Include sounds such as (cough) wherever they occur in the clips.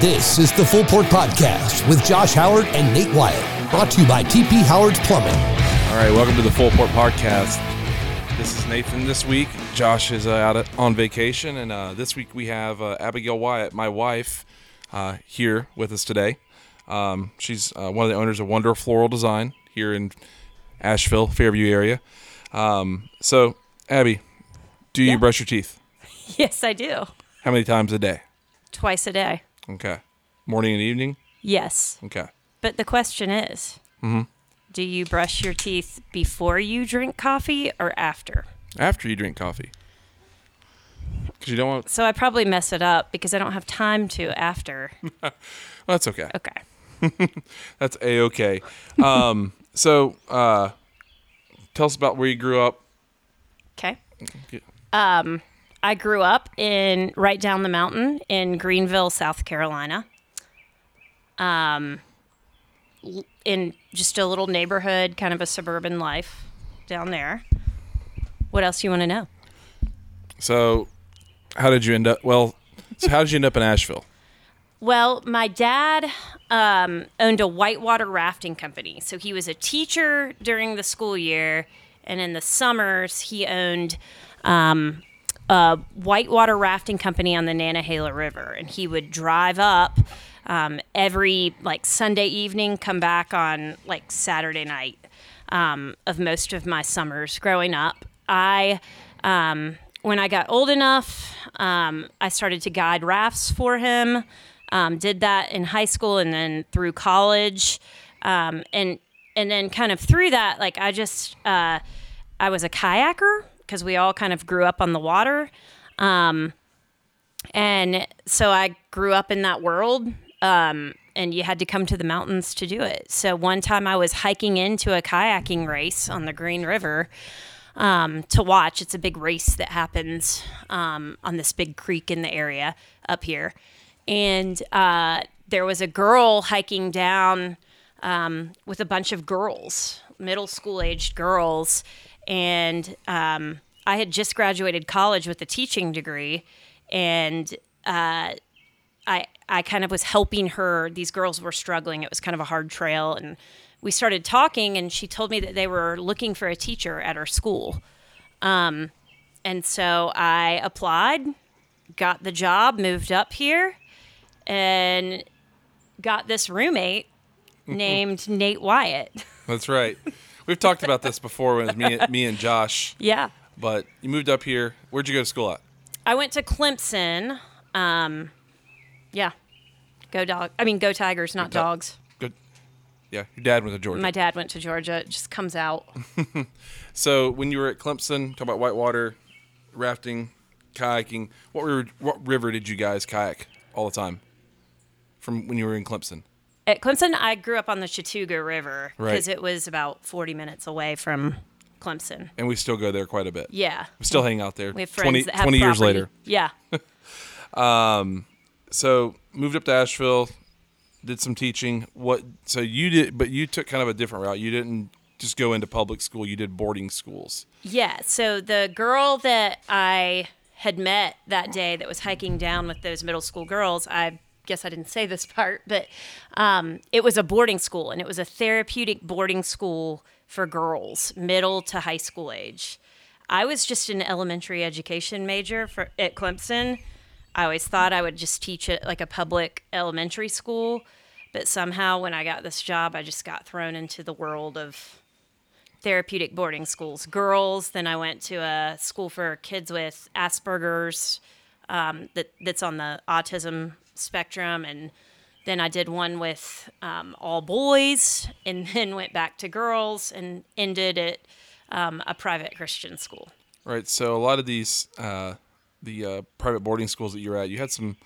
This is the Full Port Podcast with Josh Howard and Nate Wyatt, brought to you by TP Howard's Plumbing. All right, welcome to the Full Port Podcast. This is Nathan this week. Josh is uh, out at, on vacation, and uh, this week we have uh, Abigail Wyatt, my wife, uh, here with us today. Um, she's uh, one of the owners of Wonder Floral Design here in Asheville, Fairview area. Um, so, Abby, do you brush your teeth? (laughs) Yes, I do. How many times a day? Twice a day. Okay. Morning and evening? Yes. Okay. But the question is do you brush your teeth before you drink coffee or after? After you drink coffee. Because you don't want. So I probably mess it up because I don't have time to after. (laughs) Well, that's okay. Okay. (laughs) That's a okay. Um, so, uh, tell us about where you grew up. Okay. I grew up in right down the mountain in Greenville, South Carolina. Um, in just a little neighborhood, kind of a suburban life down there. What else do you want to know? So, how did you end up? Well, so how did you end up in Asheville? Well, my dad um, owned a whitewater rafting company. So he was a teacher during the school year, and in the summers, he owned um, a whitewater rafting company on the Nantahala River. And he would drive up um, every like Sunday evening, come back on like Saturday night um, of most of my summers growing up. I um, when I got old enough, um, I started to guide rafts for him. Um, did that in high school and then through college, um, and and then kind of through that, like I just uh, I was a kayaker because we all kind of grew up on the water, um, and so I grew up in that world. Um, and you had to come to the mountains to do it. So one time I was hiking into a kayaking race on the Green River um, to watch. It's a big race that happens um, on this big creek in the area up here. And uh, there was a girl hiking down um, with a bunch of girls, middle school aged girls. And um, I had just graduated college with a teaching degree. And uh, I I kind of was helping her. These girls were struggling. It was kind of a hard trail, and we started talking. And she told me that they were looking for a teacher at her school. Um, and so I applied, got the job, moved up here, and got this roommate (laughs) named Nate Wyatt. That's right. We've talked about this before when it was me, me and Josh. Yeah. But you moved up here. Where'd you go to school at? I went to Clemson. Um, yeah. Go dog. I mean, go Tigers, not Go dogs. Good. Yeah, your dad went to Georgia. My dad went to Georgia. It just comes out. (laughs) so when you were at Clemson, talk about whitewater rafting, kayaking. What river, what river did you guys kayak all the time? From when you were in Clemson. At Clemson, I grew up on the Chattooga River Right. because it was about 40 minutes away from Clemson. And we still go there quite a bit. Yeah. We still hang out there. We have friends 20, that have 20 years later. Yeah. (laughs) um, so moved up to Asheville, did some teaching. What? So you did, but you took kind of a different route. You didn't just go into public school. You did boarding schools. Yeah. So the girl that I had met that day that was hiking down with those middle school girls, I guess I didn't say this (laughs) part, but um, it was a boarding school and it was a therapeutic boarding school for girls, middle to high school age. I was just an elementary education major for at Clemson. I always thought I would just teach at like a public elementary school, but somehow when I got this job, I just got thrown into the world of therapeutic boarding schools. Girls. Then I went to a school for kids with Asperger's um, that that's on the autism spectrum, and then I did one with um, all boys, and (laughs) then went back to girls, and ended at um, a private Christian school. Right. So a lot of these, uh, the uh, private boarding schools that you're at, you had some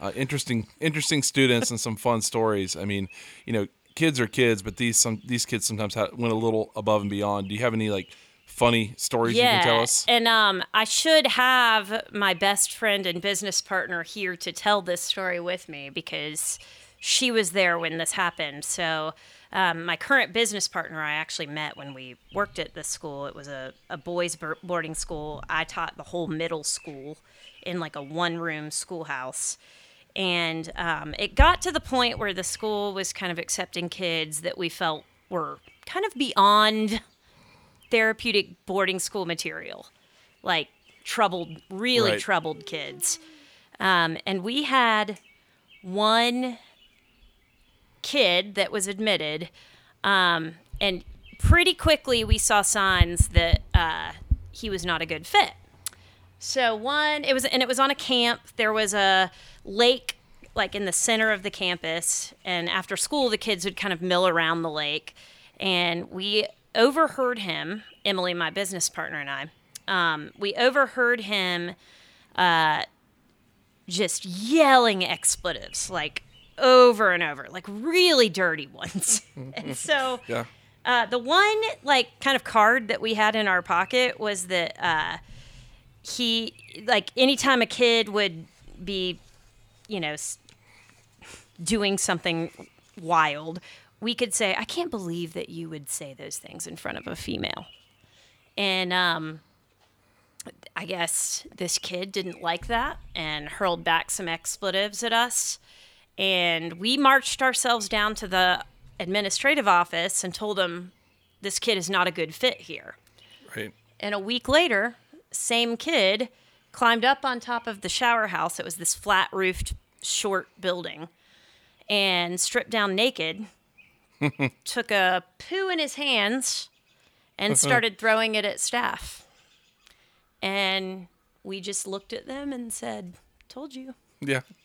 uh, interesting, interesting students and some fun stories. I mean, you know, kids are kids, but these some these kids sometimes went a little above and beyond. Do you have any like funny stories you can tell us? And um, I should have my best friend and business partner here to tell this story with me because she was there when this happened. So, um, my current business partner, I actually met when we worked at this school. It was a, a boys' boarding school. I taught the whole middle school in like a one room schoolhouse. And um, it got to the point where the school was kind of accepting kids that we felt were kind of beyond therapeutic boarding school material, like troubled, really Right. troubled kids. Um, and we had one kid that was admitted, um, and pretty quickly we saw signs that uh, he was not a good fit. So one, it was, and it was on a camp. There was a lake like in the center of the campus, and after school, the kids would kind of mill around the lake, and we overheard him. Emily, my business partner, and I, um, we overheard him uh, just yelling expletives like over and over, like really dirty ones. (laughs) and (laughs) so Yeah. uh, the one like kind of card that we had in our pocket was that uh, he like anytime a kid would be, you know, doing something wild, we could say, "I can't believe that you would say those things in front of a female," and um. I guess this kid didn't like that and hurled back some expletives at us. And we marched ourselves down to the administrative office and told them this kid is not a good fit here. Right. And a week later, same kid climbed up on top of the shower house. It was this flat roofed, short building, and stripped down naked, took a poo in his hands, and started throwing it at staff. And we just looked at them and said, Told you. Yeah. (laughs)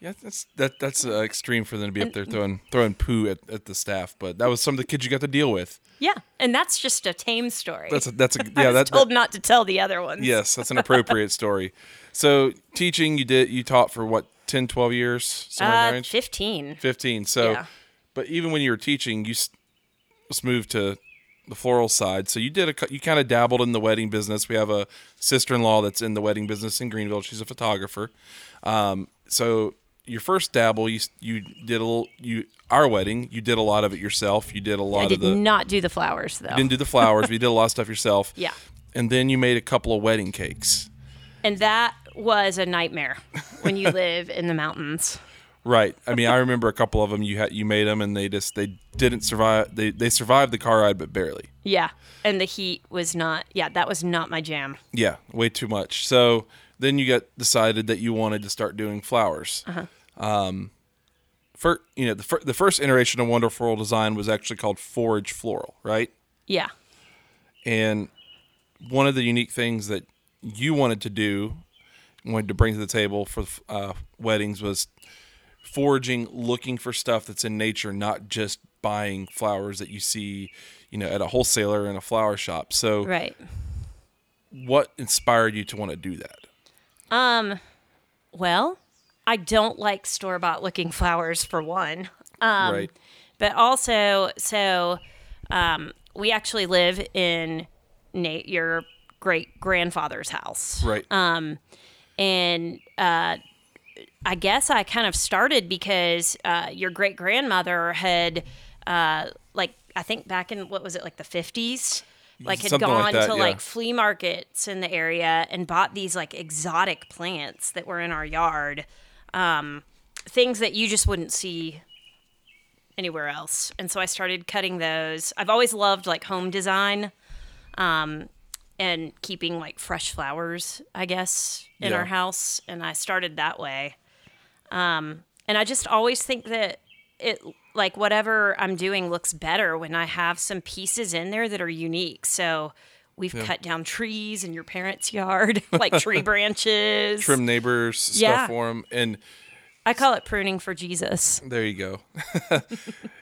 yeah, that's that that's uh, extreme for them to be up there throwing throwing poo at, at the staff, but that was some of the kids you got to deal with. Yeah. And that's just a tame story. That's a, that's a (laughs) yeah that's told that not to tell the other ones. yes, that's an appropriate (laughs) story. So, teaching you did you taught for what 10 12 years somewhere in that Uh, 15. 15. So, Yeah. But even when you were teaching, you just moved to the floral side. So you did a you kind of dabbled in the wedding business. We have a sister-in-law that's in the wedding business in Greenville. She's a photographer. Um, so your first dabble, you you did a little you our wedding. You did a lot of it yourself. You did a lot I of did the not do the flowers, though. didn't do the flowers. but you did a lot of stuff yourself. (laughs) Yeah. And then you made a couple of wedding cakes. And that was a nightmare when you (laughs) live in the mountains. Right. I mean, I remember a couple of them. You had you made them, and they just they didn't survive. They they survived the car ride, but barely. Yeah. And the heat was not, yeah, that was not my jam. Yeah, way too much. So then you got decided that you wanted to start doing flowers. Uh Um, for you know the fir- the first iteration of Wonder Floral Design was actually called Forage Floral, right? Yeah. And one of the unique things that you wanted to do, wanted to bring to the table for uh, weddings was foraging, looking for stuff that's in nature, not just buying flowers that you see, you know, at a wholesaler in a flower shop. So, Right. what inspired you to want to do that? Um, well, I don't like store bought looking flowers for one. Um, right. But also, so um, we actually live in Nate, your great grandfather's house. Right. Um, and uh, I guess I kind of started because uh, your great grandmother had, uh, like, I think back in what was it, like the fifties, like had Something like gone that, to yeah. like flea markets in the area and bought these like exotic plants that were in our yard, um, things that you just wouldn't see anywhere else. And so I started cutting those. I've always loved like home design um, and keeping like fresh flowers, I guess, in Yeah. our house. And I started that way. Um, and I just always think that it, like, whatever I'm doing looks better when I have some pieces in there that are unique. So we've cut down trees in your parents' yard, (laughs) like tree (laughs) branches. Trim neighbors Yeah. stuff for them, and I call it pruning for Jesus. there you go. (laughs)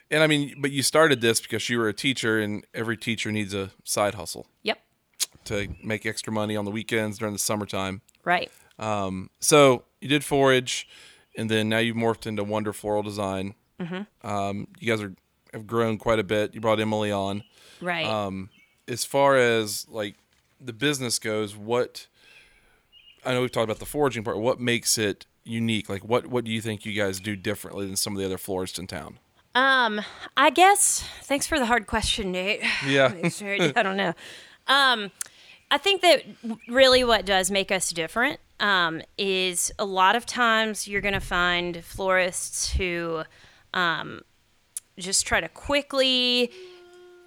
and I mean, but you started this because you were a teacher, and every teacher needs a side hustle Yep. to make extra money on the weekends during the summertime. Right. Um, So you did forage, and then now you've morphed into Wonder Floral Design. Mm-hmm. Um, you guys are have grown quite a bit. You brought Emily on. Right. Um, as far as like the business goes, what I know we've talked about the foraging part. What makes it unique? Like, what what do you think you guys do differently than some of the other florists in town? Um, I guess. Thanks for the hard question, Nate. Yeah. (laughs) I don't know. Um, I think that really what does make us different um, is a lot of times you're going to find florists who um, just try to quickly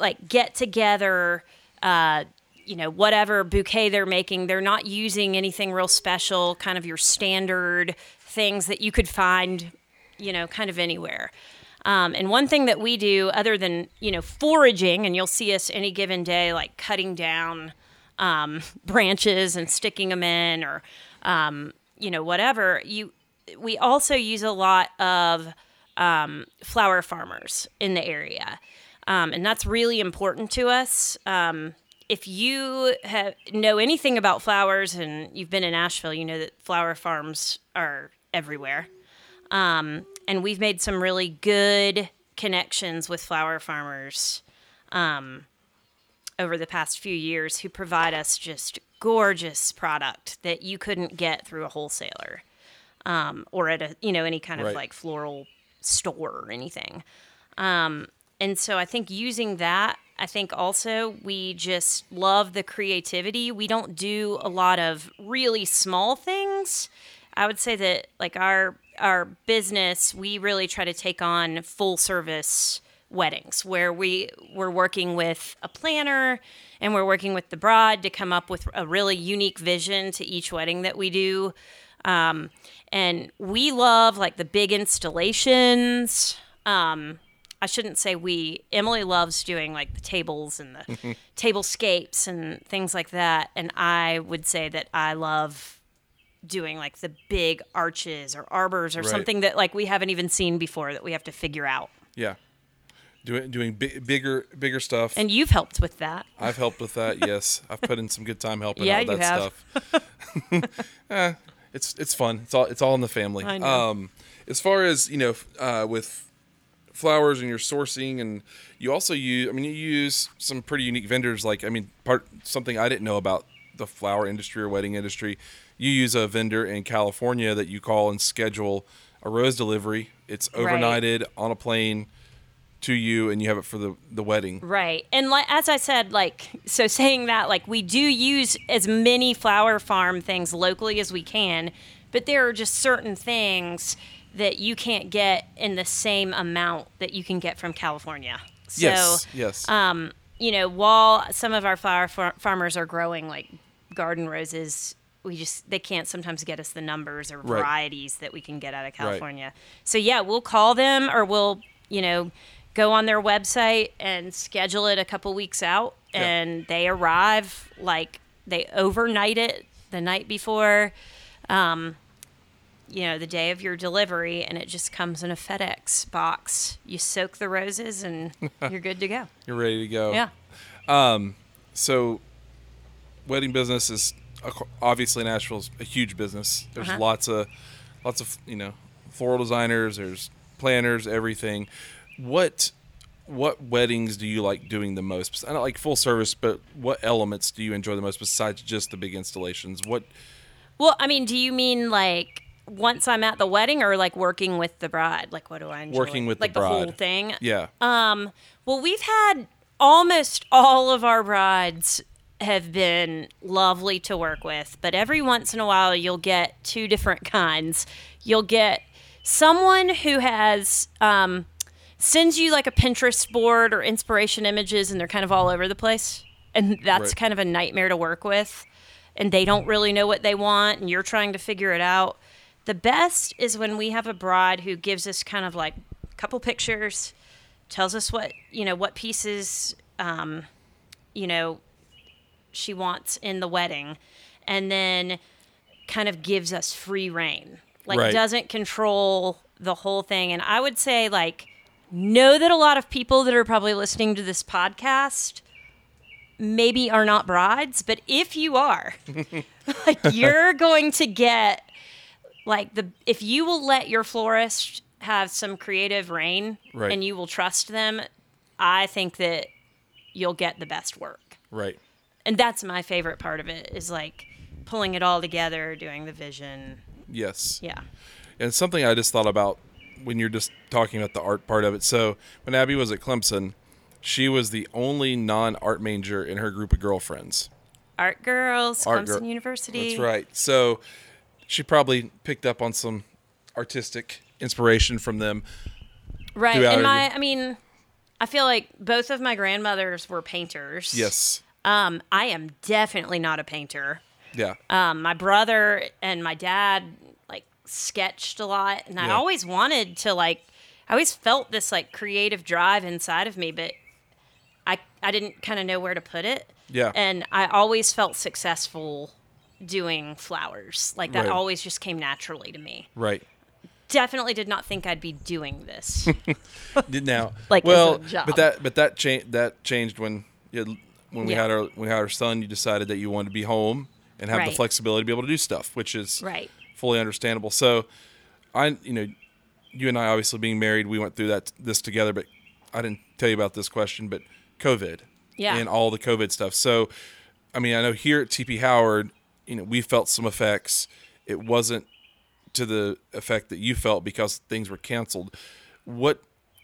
like get together uh, you know whatever bouquet they're making. They're not using anything real special kind of your standard things that you could find you know kind of anywhere. Um, and one thing that we do other than you know foraging and you'll see us any given day like cutting down um, (laughs) branches and sticking them in or um, you know whatever you we also use a lot of um, flower farmers in the area um, and that's really important to us um, if you have, know anything about flowers and you've been in Asheville, you know that flower farms are everywhere. Um, and we've made some really good connections with flower farmers um, over the past few years who provide us just gorgeous product that you couldn't get through a wholesaler um, or at a you know any kind of like floral store or anything. Um, and so I think using that, I think also we just love the creativity. We don't do a lot of really small things. I would say that like our our business, we really try to take on full service weddings where we we're working with a planner and we're working with the bride to come up with a really unique vision to each wedding that we do. Um, and we love like the big installations. Um, I shouldn't say we. Emily loves doing like the tables and the (laughs) tablescapes and things like that. And I would say that I love doing like the big arches or arbors or Right. something that like we haven't even seen before that we have to figure out. Yeah. Doing doing bi- bigger bigger stuff. And you've helped with that. I've helped with that. (laughs) Yes, I've put in some good time helping Yeah, out with you that have. stuff. (laughs) (laughs) Eh, it's it's fun. It's all it's all in the family. I know. Um, as far as you know, uh, with flowers and your sourcing, and you also use. I mean, you use some pretty unique vendors. Like, I mean, part something I didn't know about the flower industry or wedding industry. You use a vendor in California that you call and schedule a rose delivery. It's Right. overnighted on a plane to you, and you have it for the the wedding. Right. And like as I said, like so saying that, like we do use as many flower farm things locally as we can, but there are just certain things that you can't get in the same amount that you can get from California. So yes. Yes. um, you know, while some of our flower far- farmers are growing like garden roses, we just they can't sometimes get us the numbers or Right. varieties that we can get out of California. So yeah, we'll call them or we'll you know go on their website and schedule it a couple weeks out, Yeah. and they arrive like they overnight it the night before. Um, you know, the day of your delivery, and it just comes in a FedEx box. You soak the roses, and (laughs) you're good to go. You're ready to go. Yeah. Um, so wedding business is obviously Asheville's a huge business. There's Uh-huh. lots of lots of you know floral designers, there's planners, everything. What what weddings do you like doing the most? I don't like full service, but what elements do you enjoy the most besides just the big installations? What Well, I mean, do you mean like once I'm at the wedding, or like working with the bride? Like, what do I enjoy? Working with the like the whole thing. yeah. Um. Well, we've had almost all of our brides have been lovely to work with, but every once in a while you'll get two different (laughs) kinds. You'll get someone who has um, sends you like a Pinterest board or inspiration images, and they're kind of all over the place, and that's Right. kind of a nightmare to work with. And they don't really know what they want, and you're trying to figure it out. The best is when we have a bride who gives us kind of like a couple pictures, tells us what you know what pieces um, you know she wants in the wedding and then kind of gives us free reign like Right. doesn't control the whole thing and i would say like know that a lot of people that are probably listening to this podcast maybe are not brides but if you are (laughs) like (laughs) you're going to get like the if you will let your florist have some creative reign Right. and you will trust them i think that you'll get the best work right. and that's my favorite part of it is like pulling it all together doing the vision Yes. yeah And something I just thought about when you're just talking about the art part of it. So when Abby was at Clemson, she was the only non-art major in her group of girlfriends. art girls Art clemson girl- university That's right. So she probably picked up on some artistic inspiration from them. Right. And my, I mean, I feel like both of my grandmothers were painters. Yes. Um, I am definitely not a painter. Yeah. Um, my brother and my dad sketched a lot, and I always wanted to like. I always felt this like creative drive inside of me, but I I didn't kind of know where to put it. Yeah. And I always felt successful doing flowers. Like that Right. always just came naturally to me. right. Definitely did not think I'd be doing this. (laughs) Now (laughs) Like, as well, a job. but that but that changed that changed when you had, when we Yeah. had our when we had our son. You decided that you wanted to be home and have the flexibility to be able to do stuff, which is right. Fully understandable. So, I you know, you and I obviously being married, we went through that this together. But I didn't tell you about this question, but COVID, Yeah. and all the COVID stuff. So, I mean, I know here at TP Howard, you know, we felt some effects. It wasn't to the effect that you felt because things were canceled. What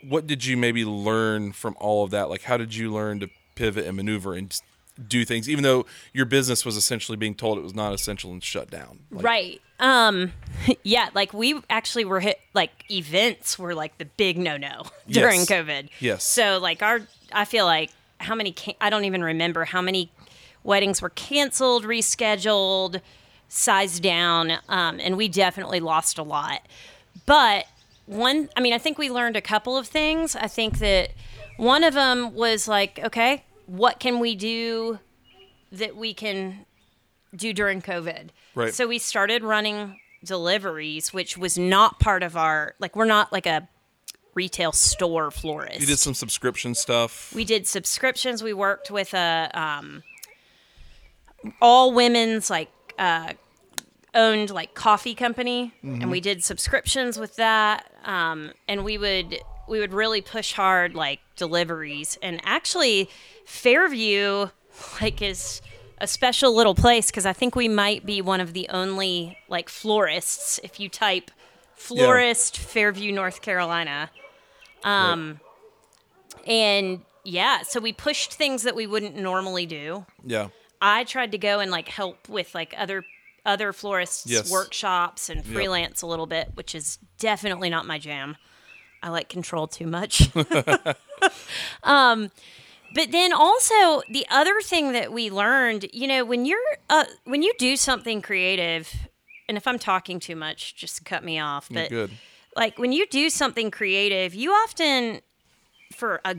what did you maybe learn from all of that? Like, how did you learn to pivot and maneuver and do things, even though your business was essentially being told it was not essential and shut down? Like, Right. Um (laughs) yeah, like we actually were hit like events were like the big no-no (laughs) during Yes. COVID. Yes. So like our I feel like how many can- I don't even remember how many weddings were canceled, rescheduled, sized down, um, and we definitely lost a lot. But one, I mean, I think we learned a couple of things. I think that one of them was like, okay, what can we do that we can do during COVID? Right. So we started running deliveries, which was not part of our, like, we're not like a retail store florist. You did some subscription stuff. We did subscriptions. We worked with a um, all women's like uh, owned like coffee company, and we did subscriptions with that. Um, and we would we would really push hard like deliveries. And actually, Fairview like is a special little place because I think we might be one of the only like florists if you type florist Fairview, North Carolina. Um, And yeah, so we pushed things that we wouldn't normally do. yeah. I tried to go and like help with like other other florists Yes. workshops and freelance a little bit, which is definitely not my jam. I like control too much. (laughs) um but then also the other thing that we learned, you know, when you're uh, when you do something creative, and if I'm talking too much, just cut me off. But good. like when you do something creative, you often, for a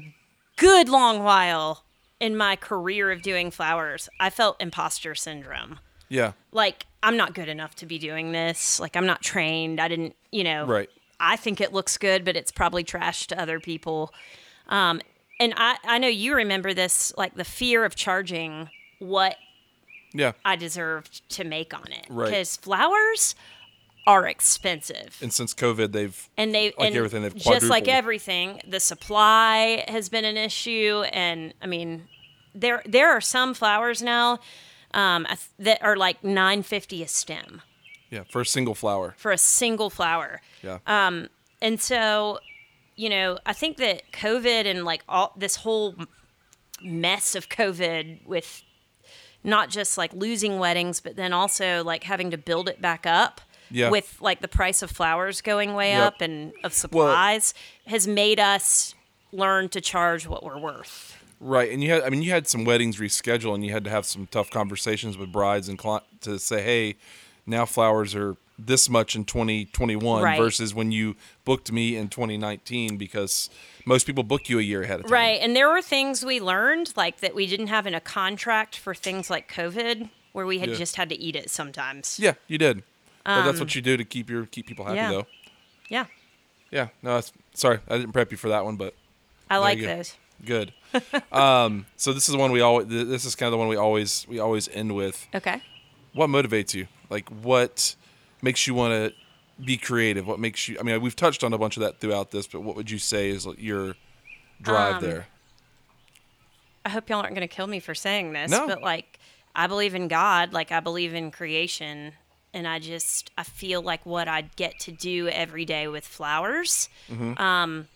good long while in my career of doing flowers, I felt imposter syndrome. Yeah. Like, I'm not good enough to be doing this. Like, I'm not trained. I didn't, you know, Right. I think it looks good, but it's probably trash to other people. Um, and I, I know you remember this, like the fear of charging what Yeah. I deserved to make on it. Right. Because flowers are expensive And since COVID, they've and they Like and everything, they've just like everything the supply has been an issue and i mean there there are some flowers now um, that are like 950 a stem yeah for a single flower. for a single flower Yeah. Uh, and so you know i think that covid and like all this whole mess of covid with not just like losing weddings but then also like having to build it back up Yeah. with like the price of flowers going way Yep. up and of supplies has made us learn to charge what we're worth Right, and you had I mean you had some weddings rescheduled, and you had to have some tough conversations with brides and cli to say, hey, now flowers are this much in 2021 Right. versus when you booked me in 2019 because most people book you a year ahead of time. right and there were things we learned like that we didn't have in a contract for things like covid where we had Yeah. just had to eat it sometimes Yeah, you did. but that's what you do to keep your keep people happy Um, yeah. though. yeah Yeah. No, that's, sorry, I didn't prep you for that one, but i like go. those good. um, so this is the one we always. This is kind of the one we always we always end with. (laughs) okay what motivates you? Like what makes you want to be creative? What makes you? I mean, we've touched on a bunch of that throughout this, but what would you say is your drive Um, there? I hope y'all aren't going to kill me for saying this, No. but like I believe in God, like I believe in creation, and I just I feel like what I get to do every day with flowers Mm-hmm. um,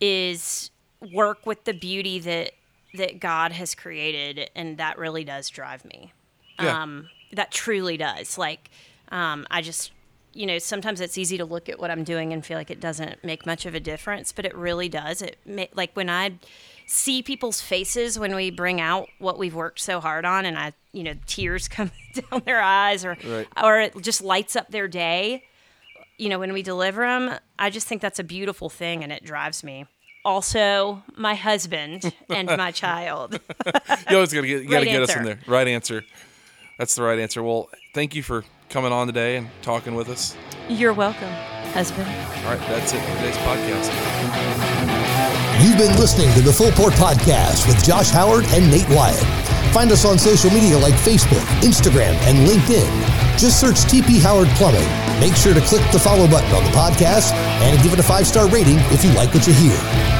is work with the beauty that that God has created, and that really does drive me. Yeah. Um, that truly does. Like Um, I just, you know, sometimes it's easy to look at what I'm doing and feel like it doesn't make much of a difference, but it really does. It like when I see people's faces when we bring out what we've worked so hard on, and I, you know, tears (laughs) come down their eyes, or Right. or it just lights up their day. You know, when we deliver them, I just think that's a beautiful thing, and it drives me. Also, my husband (laughs) and my child. (laughs) You always gotta get you gotta Right get us in there. Right answer. That's the right answer. Well, thank you for coming on today and talking with us. You're welcome, husband. All right, that's it for today's podcast. You've been listening to the Full Port Podcast with Josh Howard and Nate Wyatt. Find us on social media like Facebook, Instagram, and LinkedIn. Just search TP Howard Plumbing. Make sure to click the follow button on the podcast and give it a five star rating if you like what you hear.